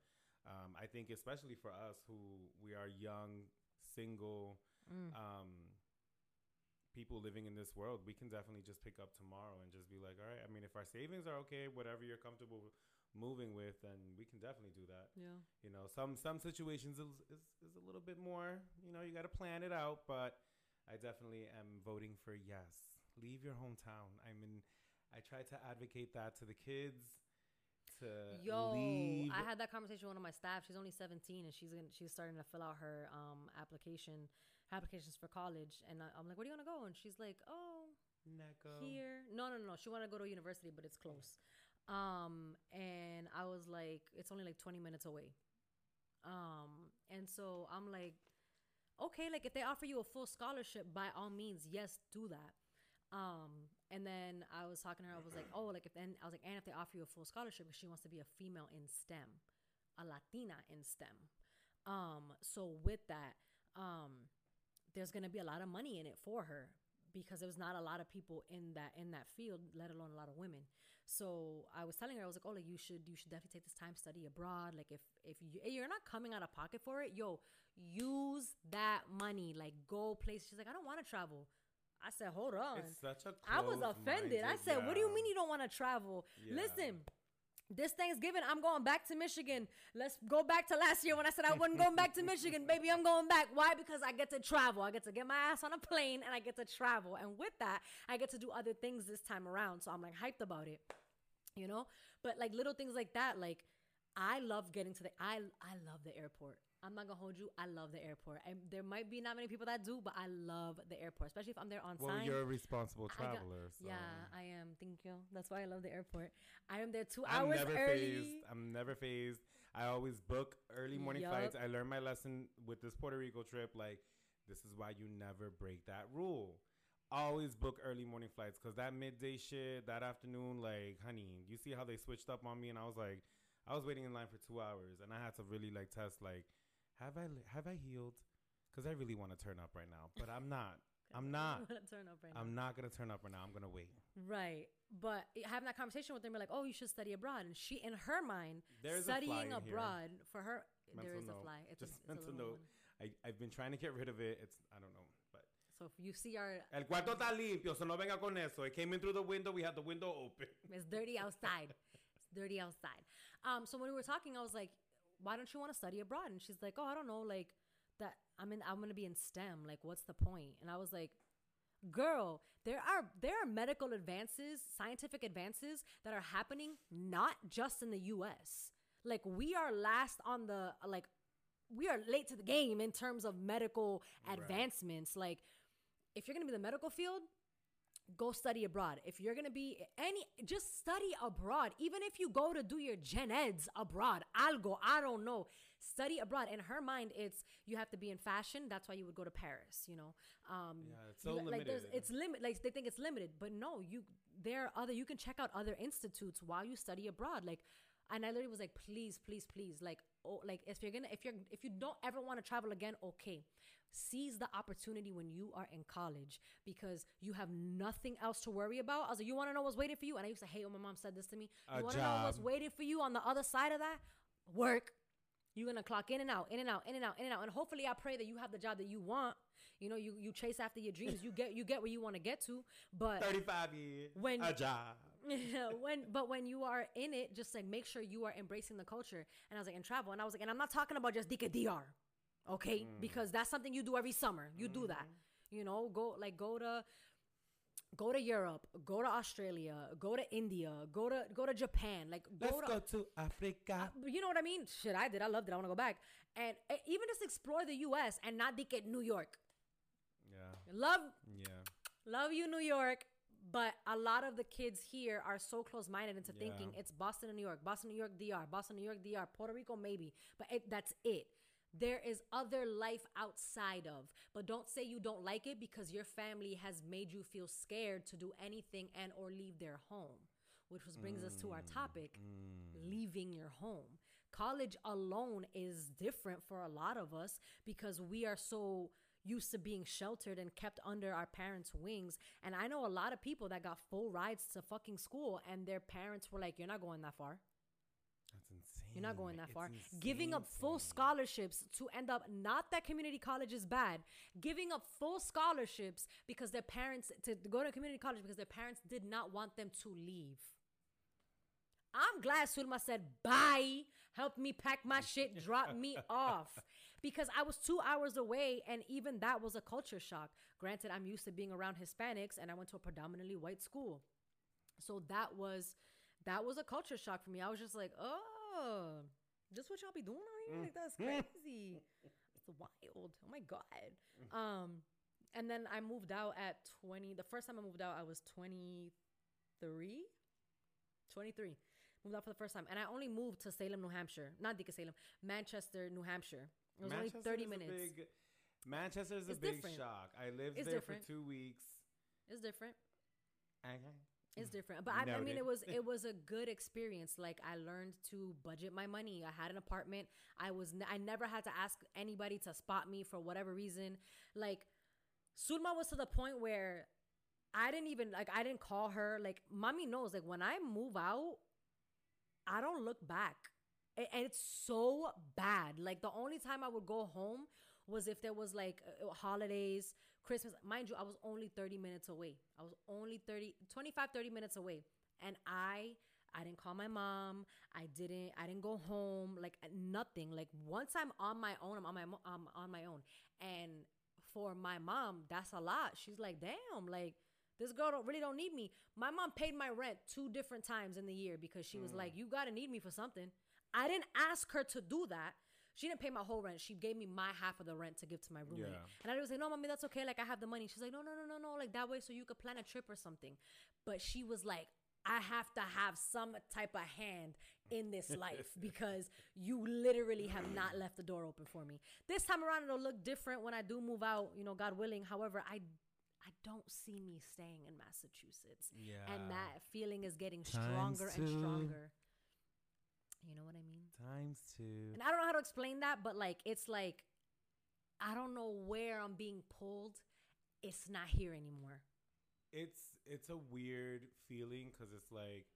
um, I think, especially for us who we are young, single, Mm. um, people living in this world, we can definitely just pick up tomorrow and just be like, all right. I mean, if our savings are okay, whatever you're comfortable moving with, then we can definitely do that. Yeah. You know, some some situations is, is, is a little bit more. You know, you got to plan it out. But I definitely am voting for yes. Leave your hometown. I mean, I try to advocate that to the kids. To Yo, leave. I had that conversation with one of my staff. She's only 17 and she's gonna, she's starting to fill out her um application applications for college. And I, I'm like, where do you want to go? And she's like, oh, Neco. here. No, no, no. She wanted to go to university, but it's close. Um, and I was like, it's only like 20 minutes away. Um, and so I'm like, okay, like if they offer you a full scholarship, by all means, yes, do that. Um, and then I was talking to her, I was like, oh, like if then I was like, and if they offer you a full scholarship, because she wants to be a female in STEM, a Latina in STEM. Um, so with that, um, there's gonna be a lot of money in it for her because there was not a lot of people in that in that field, let alone a lot of women. So I was telling her, I was like, oh, like you should you should definitely take this time study abroad. Like if if you you're not coming out of pocket for it, yo, use that money. Like go places. She's like, I don't want to travel. I said, hold on. It's such a I was offended. I closed-minded- said, "What do you mean you don't want to travel? Yeah. Listen, this Thanksgiving I'm going back to Michigan. Let's go back to last year when I said I wasn't going back to Michigan, baby. I'm going back. Why? Because I get to travel. I get to get my ass on a plane and I get to travel. And with that, I get to do other things this time around. So I'm like hyped about it, you know. But like little things like that, like I love getting to the. I I love the airport. I'm not gonna hold you. I love the airport. And there might be not many people that do, but I love the airport, especially if I'm there on Well, sign. you're a responsible I got- traveler. so. Yeah, I am. Thank you. That's why I love the airport. I am there 2 I'm hours never early. phased. I'm never phased. I always book early morning Yup. flights. I learned my lesson with this Puerto Rico trip. Like, this is why you never break that rule. Always book early morning flights because that midday shit, that afternoon, like, honey, you see how they switched up on me, and I was like, I was waiting in line for two hours, and I had to really like test, like, have I have I healed? Because I really want to turn up right now, but I'm not. I'm not. gonna turn up right now. I'm not gonna turn up right now. I'm gonna wait. Right, but having that conversation with them, we're like, "Oh, you should study abroad." And she, in her mind, There's a studying in here. abroad for her, there Mental is a note. fly. It's a- Just it's a mental note. one. I, I've been trying to get rid of it. It's I don't know, but So if you see our, el cuarto está limpio, so no venga con eso. It came in through the window. We had the window open. It's dirty outside. it's dirty outside. Um, so when we were talking, I was like, "Why don't you want to study abroad?" And she's like, "Oh, I don't know, like that. I mean. I'm gonna be in STEM. Like, what's the point?" And I was like, "Girl, there are there are medical advances, scientific advances that are happening not just in the U.S. Like we are last on the like." We are late to the game in terms of medical advancements. Like, if you're gonna be in the medical field, go study abroad. If you're gonna be any, just study abroad. Even if you go to do your gen eds abroad, algo, I don't know. Study abroad. In her mind, it's you have to be in fashion. That's why you would go to Paris. You know, um, Yeah, it's so you- like there's, limited. it's limit. Like they think it's limited, but no, you there are other. You can check out other institutes while you study abroad. Like, and I literally was like, please, please, please, like, oh, like if you're gonna, if you're, if you don't ever want to travel again, okay, seize the opportunity when you are in college because you have nothing else to worry about. I was like, you want to know what's waiting for you? And I used to hate when my mom said this to me. You want to know what's waiting for you on the other side of that? Work. You're gonna clock in and out, in and out, in and out, in and out, and hopefully, I pray that you have the job that you want. You know, you you chase after your dreams. You get you get where you want to get to, but Thirty-five years. When- a job. when but when you are in it, just like make sure you are embracing the culture. And I was like, and travel, and I was like, and I'm not talking about just Dika DR, okay? Mm. Because that's something you do every summer. You do that, Mm-hmm. you know. Go like go to go to Europe, go to Australia, go to India, go to go to Japan, like go Let's to go to Africa. but you know what I mean? Shit, I did. I loved it. I want to go back. And uh, even just explore the U.S. and not think at New York. yeah, Love, yeah. love you, New York. But a lot of the kids here are so close minded into thinking it's Boston and New York, Boston, New York, DR, Boston, New York, DR, Puerto Rico, maybe. But it, that's it. There is other life outside of. But don't say you don't like it because your family has made you feel scared to do anything and or leave their home. Which was brings us to our mm, topic, mm. leaving your home. College alone is different for a lot of us because we are so used to being sheltered and kept under our parents' wings. And I know a lot of people that got full rides to fucking school and their parents were like, You're not going that far. That's insane. You're not going that It's far. Giving up full me. scholarships to end up not that community college is bad. Giving up full scholarships because their parents to go to community college because their parents did not want them to leave. I'm glad Sulma said bye, helped me pack my shit, drop me off. Because I was two hours away, and even that was a culture shock. Granted, I'm used to being around Hispanics, and I went to a predominantly white school. So that was that was a culture shock for me. I was just like, oh, just what y'all be doing out here? Like that's crazy. it's wild. Oh my god. Um, and then I moved out at 20. The first time I moved out, I was 23. 23. Moved out for the first time, and I only moved to Salem, New Hampshire. Not Dica Salem, Manchester, New Hampshire. It was Manchester only 30 is a minutes. big- Manchester is a It's big different. shock. I lived It's there different. for two weeks. It's different. Okay. It's hmm. different, but I, I mean, it was it was a good experience. Like I learned to budget my money. I had an apartment. I was I never had to ask anybody to spot me for whatever reason. Like Sulma was to the point where I didn't even like I didn't call her. Like mommy knows. Like when I move out, I don't look back. And it's so bad. Like the only time I would go home was if there was like uh, holidays, Christmas. Mind you, I was only 30 minutes away. I was only 30 25 30 minutes away. And I I didn't call my mom. I didn't I didn't go home like uh, nothing. Like once I'm on my own, I'm on my I'm on my own. And for my mom, that's a lot. She's like, "Damn, like this girl don't really don't need me." My mom paid my rent two different times in the year because she was hmm. like, "You got to need me for something." I didn't ask her to do that. She didn't pay my whole rent. She gave me my half of the rent to give to my roommate. Yeah. And I was like, no, mommy, that's okay. Like, I have the money. She's like, no, no, no, no, no. Like, that way so you could plan a trip or something. But she was like, I have to have some type of hand in this life because you literally have not left the door open for me. This time around, it'll look different when I do move out, you know, God willing. However, I. I don't see me staying in Massachusetts. Yeah. And that feeling is getting Times stronger and stronger. You know what I mean? Times two. And I don't know how to explain that, but like it's like I don't know where I'm being pulled. It's not here anymore. it's it's a weird feeling because it's like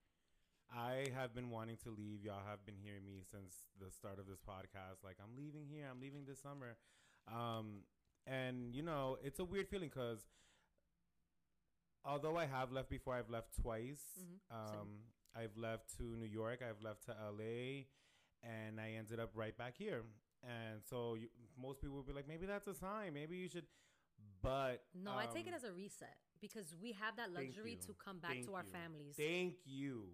I have been wanting to leave. Y'all have been hearing me since the start of this podcast. Like I'm leaving here. I'm leaving this summer, um, and you know it's a weird feeling because although I have left before, I've left twice. Mhm. Um, I've left to New York. I've left to LA, and I ended up right back here. And so you, most people would be like, maybe that's a sign. Maybe you should. But No, I take it um, as a reset because we have that luxury to come back Thank to our you. families. Thank you.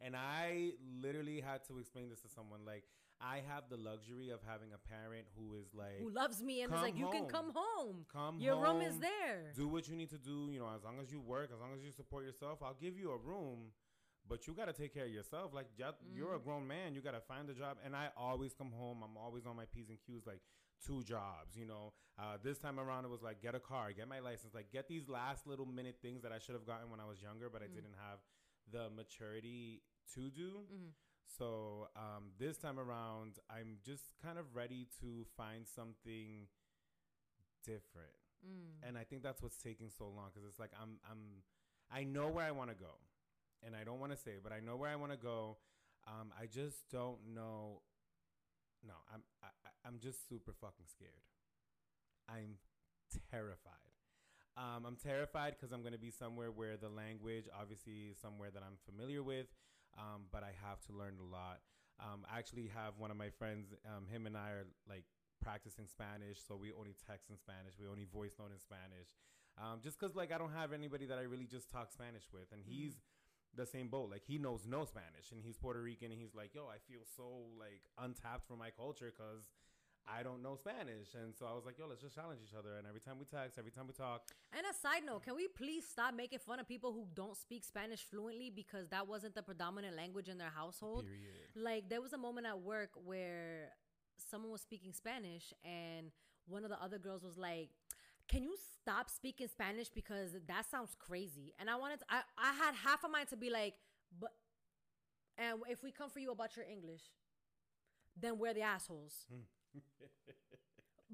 And I literally had to explain this to someone. Like, I have the luxury of having a parent who is like, who loves me and is like, you can come home. come Your room is there. Do what you need to do. You know, as long as you work, as long as you support yourself, I'll give you a room. But you got to take care of yourself. Like, you- you're a Mm-hmm. grown man. You got to find a job. And I always come home. I'm always on my P's and Q's, like, two jobs. You know, uh, this time around, it was like, get a car, get my license, like, get these last little minute things that I should have gotten when I was younger, but I didn't have the maturity to do. Mhm. So um, this time around, I'm just kind of ready to find something different, Mm. and I think that's what's taking so long because it's like I'm I'm I know where I want to go, and I don't want to say, but I know where I want to go. Um, I just don't know. No, I'm I, I- I'm just super fucking scared. I'm terrified. Um, I'm terrified because I'm going to be somewhere where the language, obviously, is somewhere that I'm familiar with, um, but I have to learn a lot. Um, I actually have one of my friends, um, him and I are like practicing Spanish, so we only text in Spanish, we only voice note in Spanish, um, just because like I don't have anybody that I really just talk Spanish with, and he's the same boat. Like he knows no Spanish, and he's Puerto Rican, and he's like, "Yo, I feel so like untapped from my culture because." I don't know Spanish, and so I was like, "Yo, let's just challenge each other." And every time we text, every time we talk, And a side note, can we please stop making fun of people who don't speak Spanish fluently because that wasn't the predominant language in their household? period. Like there was a moment at work where someone was speaking Spanish and one of the other girls was like, "Can you stop speaking Spanish because that sounds crazy?" And I wanted to, I I had half of mine to be like, "But and if we come for you about your English, then we're the assholes." Hmm.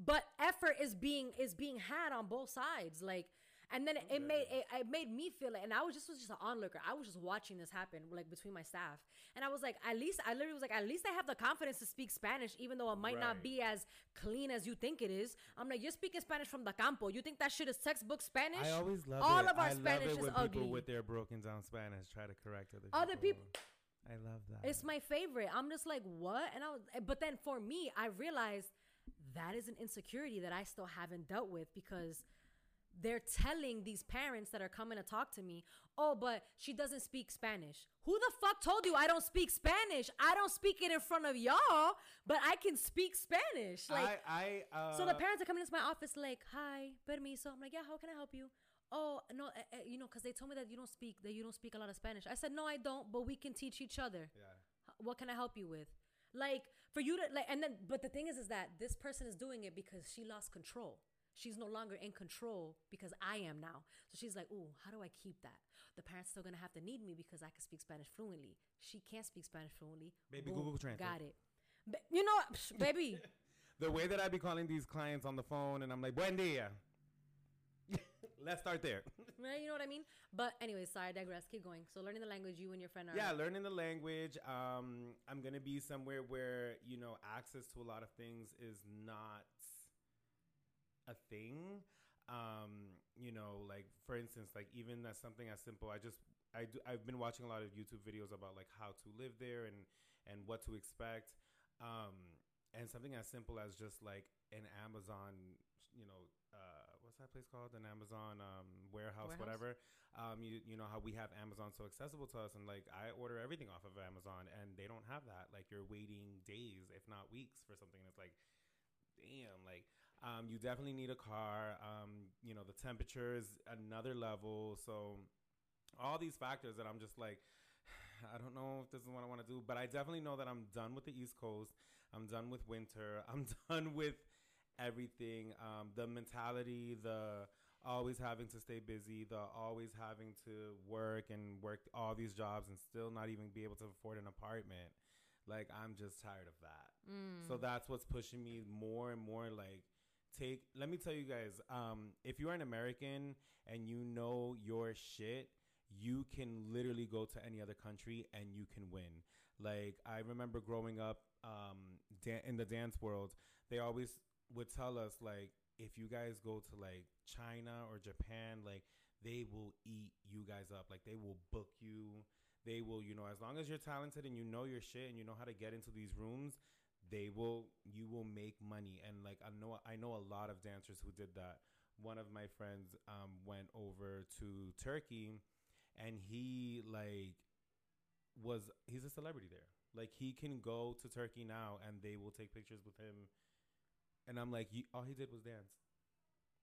But effort is being is being had on both sides like and then it, it made it, it made me feel it and i was just was just an onlooker. I was just watching this happen like between my staff and i was like at least i literally was like at least i have the confidence to speak spanish even though it might not be as clean as you think it is. I'm like you're speaking spanish from the campo. You think that shit is textbook spanish? I always love all it. of our I spanish love it is when ugly. people with their broken down Spanish try to correct other Other people. I love that. It's my favorite. I'm just like, what? And I was, but then for me, I realized that is an insecurity that I still haven't dealt with because they're telling these parents that are coming to talk to me, oh, but she doesn't speak Spanish. Who the fuck told you I don't speak Spanish? I don't speak it in front of y'all, but I can speak Spanish. Like, I, I uh, so the parents are coming into my office like, "Hi, permiso." I'm like, "Yeah, how can I help you?" Oh no, uh, uh, you know, because they told me that you don't speak that you don't speak a lot of Spanish. I said, "No, I don't, but we can teach each other." Yeah. What can I help you with? Like for you to like, and then, but the thing is, is that this person is doing it because she lost control. She's no longer in control because I am now. So she's like, "Ooh, how do I keep that?" The parents still gonna have to need me because I can speak Spanish fluently. She can't speak Spanish fluently. Baby, Google Translate. Got it. Ba- you know. Psh, baby. The way that I be calling these clients on the phone and I'm like, buen dia. Let's start there. Right? You know what I mean? But anyways, sorry, I digress. Keep going. So learning the language, you and your friend are. yeah, learning the language. Um, I'm gonna be somewhere where you know access to a lot of things is not a thing. Um, you know, like for instance, like even as something as simple, I just I do I've been watching a lot of YouTube videos about like how to live there and and what to expect. Um, and something as simple as just like an Amazon, you know, what's that place called? An Amazon um, warehouse, Warehouse? whatever. Um, you you know how we have Amazon so accessible to us, and like I order everything off of Amazon, and they don't have that. Like you're waiting days, if not weeks, for something. And it's like, damn, like um, you definitely need a car. Um, you know the temperature is another level, so all these factors that I'm just like. I don't know if this is what I want to do, but I definitely know that I'm done with the East Coast. I'm done with winter. I'm done with everything. Um, the mentality, the always having to stay busy, the always having to work and work all these jobs and still not even be able to afford an apartment. Like I'm just tired of that. So that's what's pushing me more and more. Like take. Let me tell you guys. Um, if you are an American and you know your shit, you can literally go to any other country and you can win. Like I remember growing up um, dan- in the dance world, they always would tell us like if you guys go to like China or Japan, like they will eat you guys up. Like they will book you. They will, you know, as long as you're talented and you know your shit and you know how to get into these rooms, they will you will make money. And like I know I know a lot of dancers who did that. One of my friends um, went over to Turkey and he like was he's a celebrity there. Like he can go to Turkey now and they will take pictures with him. And I'm like, all he did was dance.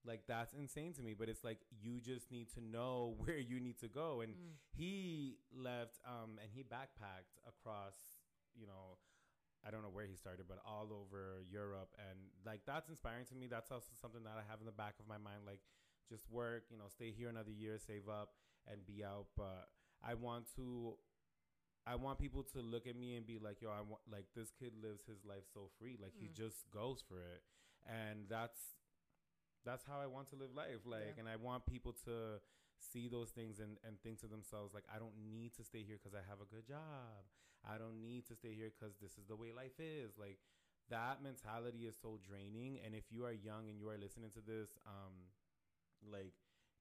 Like that's insane to me, but it's like you just need to know where you need to go. And he left um and he backpacked across, you know, I don't know where he started, but all over Europe and like that's inspiring to me. That's also something that I have in the back of my mind like just work, you know, stay here another year, save up and be out, but I want to I want people to look at me and be like, yo, I want like this kid lives his life so free. Like he just goes for it. And that's that's how I want to live life. Like Yeah. and I want people to see those things and, and think to themselves like I don't need to stay here because I have a good job. I don't need to stay here because this is the way life is. Like that mentality is so draining. And if you are young and you are listening to this, um, like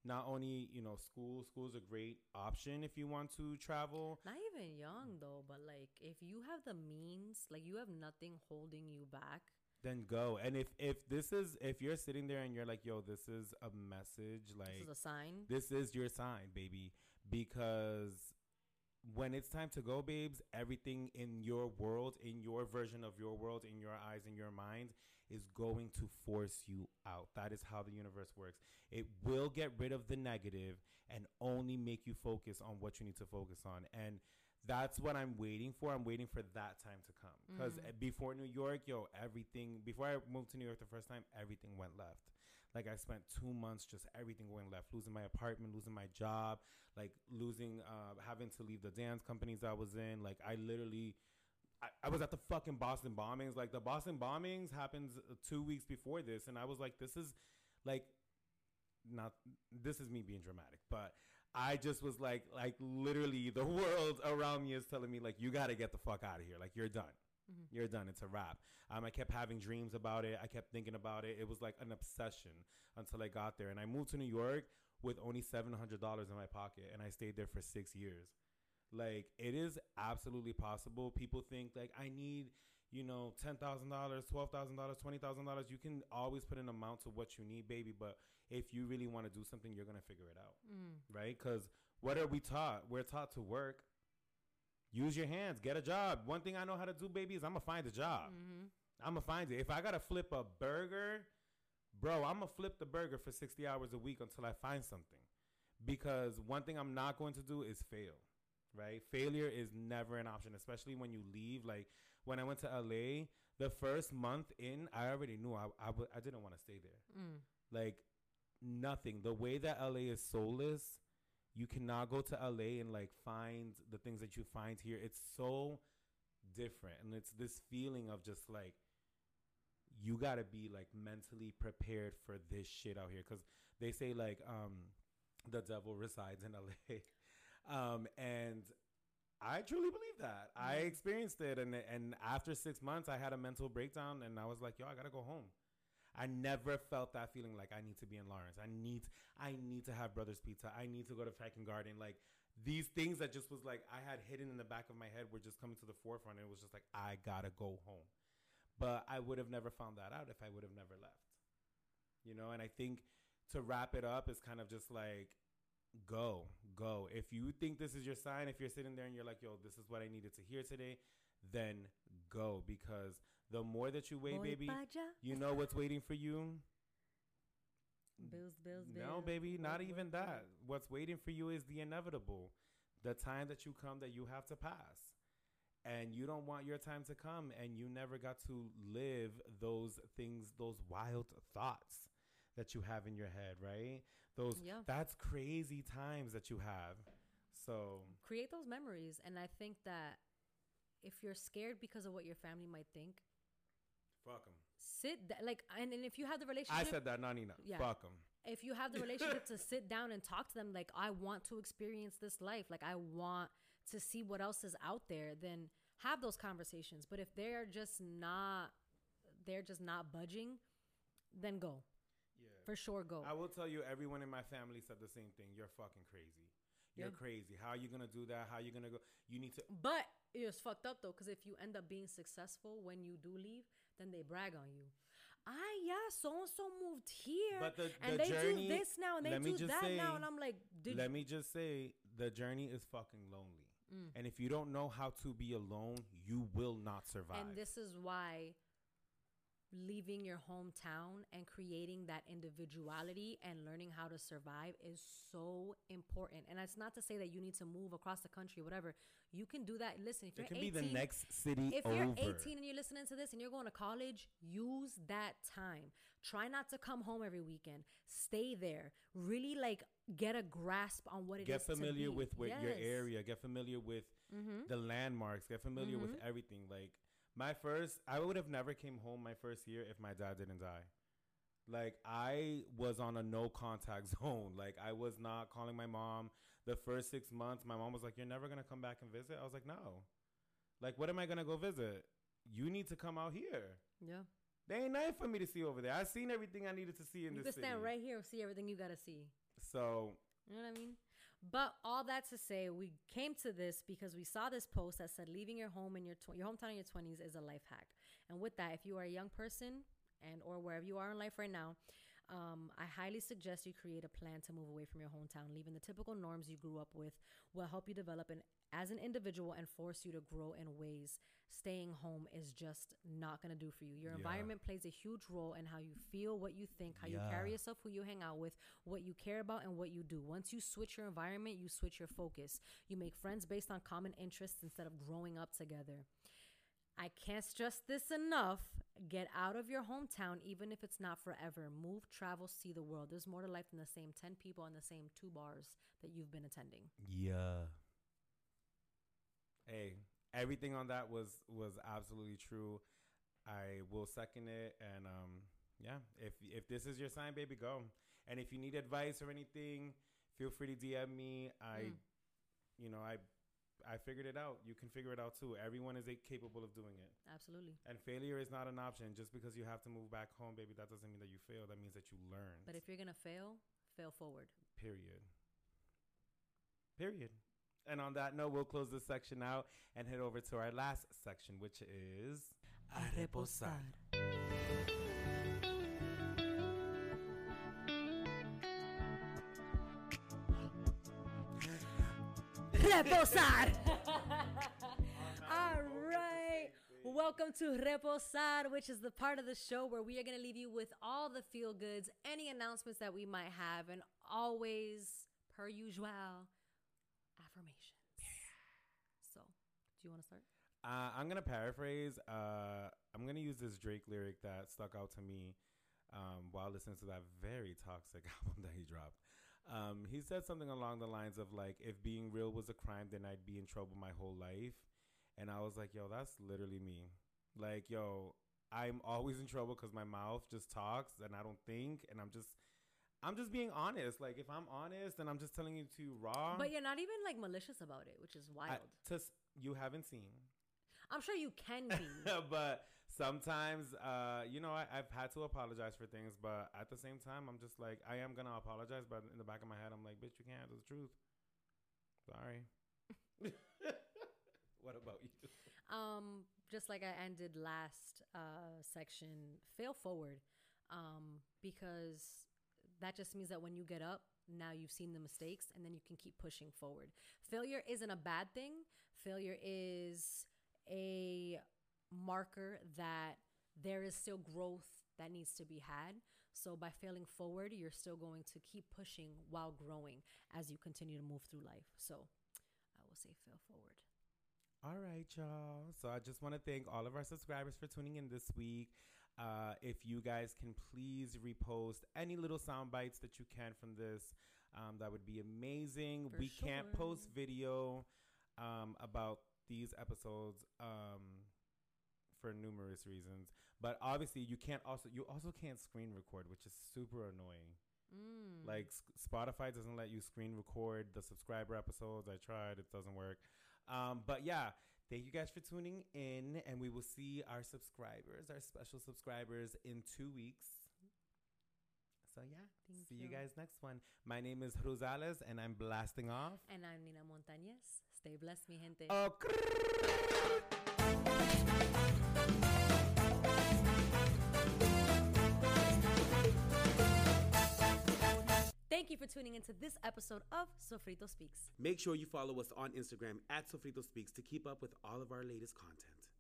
not only you know school school is a great option if you want to travel Not even young though, but like if you have the means, like you have nothing holding you back. then go and if if this is if you're sitting there and you're like yo this is a message like This is a sign. this is your sign baby because when it's time to go babes everything in your world in your version of your world in your eyes in your mind is going to force you out that is how the universe works it will get rid of the negative and only make you focus on what you need to focus on and that's what I'm waiting for. I'm waiting for that time to come. Because mm. before New York, yo, everything, before I moved to New York the first time, everything went left. Like I spent two months just everything going left, losing my apartment, losing my job, like losing, uh, having to leave the dance companies I was in. Like I literally, I, I was at the fucking Boston bombings. Like the Boston bombings happens uh, two weeks before this, and I was like, this is like not this is me being dramatic, but I just was like like literally the world around me is telling me like you got to get the fuck out of here. Like you're done. You're done. It's a wrap. Um, I kept having dreams about it. I kept thinking about it. It was like an obsession until I got there. And I moved to New York with only seven hundred dollars in my pocket, and I stayed there for six years. Like it is absolutely possible. People think like I need, you know, ten thousand dollars, twelve thousand dollars, twenty thousand dollars. You can always put an amount to what you need, baby. But if you really want to do something, you're gonna figure it out, right? Because what are we taught? We're taught to work. Use your hands, get a job. One thing I know how to do, baby, is I'm gonna find a job. Mm-hmm. I'm gonna find it. If I gotta flip a burger, bro, I'm gonna flip the burger for 60 hours a week until I find something. Because one thing I'm not going to do is fail, right? Failure is never an option, especially when you leave. Like when I went to LA, the first month in, I already knew I, I, w- I didn't want to stay there. Mm. Like nothing. The way that LA is soulless, you cannot go to LA and like find the things that you find here. It's so different. And it's this feeling of just like you gotta be like mentally prepared for this shit out here because they say like um the devil resides in LA. um and I truly believe that. I experienced it and and after 6 months I had a mental breakdown and I was like, "Yo, I got to go home." I never felt that feeling like I need to be in Lawrence. I need I need to have Brothers Pizza. I need to go to Fucking Garden. Like these things that just was like I had hidden in the back of my head were just coming to the forefront. And it was just like I gotta go home. But I would have never found that out if I would have never left. You know, and I think to wrap it up is kind of just like go, go. If you think this is your sign, if you're sitting there and you're like, yo, this is what I needed to hear today, then go because the more that you wait, Voy baby, you know what's waiting for you. Bills, bills, bills. No, baby, not even that. What's waiting for you is the inevitable. The time that you come that you have to pass. And you don't want your time to come and you never got to live those things, those wild thoughts that you have in your head, right? Those Yeah. that's crazy times that you have. So Create those memories. And I think that if you're scared because of what your family might think, fuck them. sit th- like and, and if you have the relationship I said that, not Nina. Yeah. Fuck them. if you have the relationship to sit down and talk to them like i want to experience this life like i want to see what else is out there then have those conversations but if they're just not they're just not budging then go Yeah. for sure go I will tell you, everyone in my family said the same thing. You're fucking crazy. You're Yeah. crazy. How are you gonna do that? How are you gonna go? You need to. but it's fucked up though because if you end up being successful when you do leave then they brag on you ah yeah so and so moved here But the- and they journey- do this now and they do that say- now and i'm like did Let me just say, the journey is fucking lonely. And if you don't know how to be alone, you will not survive. And this is why leaving your hometown and creating that individuality and learning how to survive is so important. And that's not to say that you need to move across the country, whatever. You can do that. Listen, if it you're can 18, be the next city if over. you're 18 and you're listening to this and you're going to college, use that time. Try not to come home every weekend. Stay there. Really like get a grasp on what it is. get familiar with your Yes. Mm-hmm. area. Get familiar with the landmarks. Get familiar with everything. Like my first, I would have never came home my first year if my dad didn't die. Like I was on a no contact zone. Like I was not calling my mom. The first six months, my mom was like, "You're never gonna come back and visit." I was like, "No." Like, what am I gonna go visit? You need to come out here. Yeah. There ain't nothing for me to see over there. I seen everything I needed to see in You this can stand city. right here and see everything you got to see. So You know what I mean? But all that to say, we came to this because we saw this post that said leaving your home in your tw- your hometown in your twenties is a life hack. And with that, if you are a young person and or wherever you are in life right now, um, I highly suggest you create a plan to move away from your hometown. Leaving the typical norms you grew up with will help you develop an, as an individual and force you to grow in ways staying home is just not going to do for you. Your Yeah. environment plays a huge role in how you feel, what you think, how you carry yourself, who you hang out with, what you care about, and what you do. Once you switch your environment, you switch your focus. You make friends based on common interests instead of growing up together. I can't stress this enough. Get out of your hometown, even if it's not forever. Move, travel, see the world. There's more to life than the same 10 people in the same two bars that you've been attending. Yeah. Hey, everything on that was was absolutely true. I will second it and um yeah, if if this is your sign, baby, go. And if you need advice or anything, feel free to DM me. I you know, I I figured it out. You can figure it out too. Everyone is capable of doing it. Absolutely. And failure is not an option. Just because you have to move back home, baby, that doesn't mean that you failed. That means that you learn. But if you're going to fail, fail forward. Period. Period. And on that note, we'll close this section out and head over to our last section, which is A reposar. Reposar. All right. Welcome to Reposar, which is the part of the show where we are going to leave you with all the feel goods, any announcements that we might have, and always, per usual, affirmations. So, do you want to start? Uh, I'm gonna paraphrase. Uh, I'm gonna use this Drake lyric that stuck out to me um, while listening to that very toxic album that he dropped. Um, he said something along the lines of like, "If being real was a crime, then I'd be in trouble my whole life." And I was like, "Yo, that's literally me. Like, yo, I'm always in trouble because my mouth just talks and I don't think, and I'm just. I'm just being honest. Like if I'm honest and I'm just telling you to raw, But you're not even like malicious about it, which is I, wild. to, you haven't seen. I'm sure you can be. but sometimes, uh, you know, I, I've had to apologize for things, but at the same time, I'm just like, I am gonna apologize, but in the back of my head, I'm like, bitch, you can't handle the truth. Sorry. what about you? um, just like I ended last uh, section, fail forward, um, because that just means that when you get up, now you've seen the mistakes, and then you can keep pushing forward. Failure isn't a bad thing. Failure is a marker that there is still growth that needs to be had. So by failing forward, you're still going to keep pushing while growing as you continue to move through life. So I will say fail forward. All right, y'all. So I just want to thank all of our subscribers for tuning in this week. Uh, if you guys can please repost any little sound bites that you can from this, um, that would be amazing. For we can't post video um, about these episodes um, for numerous reasons, but obviously you can't also you also can't screen record, which is super annoying. Mm. Like Spotify doesn't let you screen record the subscriber episodes. I tried, it doesn't work. Um, but yeah, thank you guys for tuning in, and we will see our subscribers, our special subscribers, in two weeks. So yeah, Thank see you you. guys next one. My name is Rosales, and I'm blasting off. And I'm Nina Montañez. Stay blessed, mi gente. Oh, Thank you for tuning into this episode of Sofrito Speaks. Make sure you follow us on Instagram at Sofrito Speaks to keep up with all of our latest content.